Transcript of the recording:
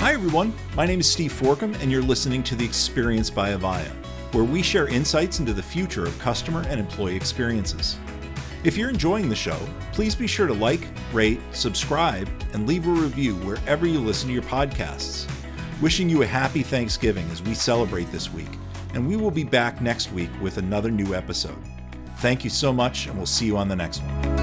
Hi everyone. My name is Steve Forkum, and you're listening to The Experience by Avaya, where we share insights into the future of customer and employee experiences. If you're enjoying the show, please be sure to like, rate, subscribe, and leave a review wherever you listen to your podcasts. Wishing you a happy Thanksgiving as we celebrate this week, and we will be back next week with another new episode. Thank you so much, and we'll see you on the next one.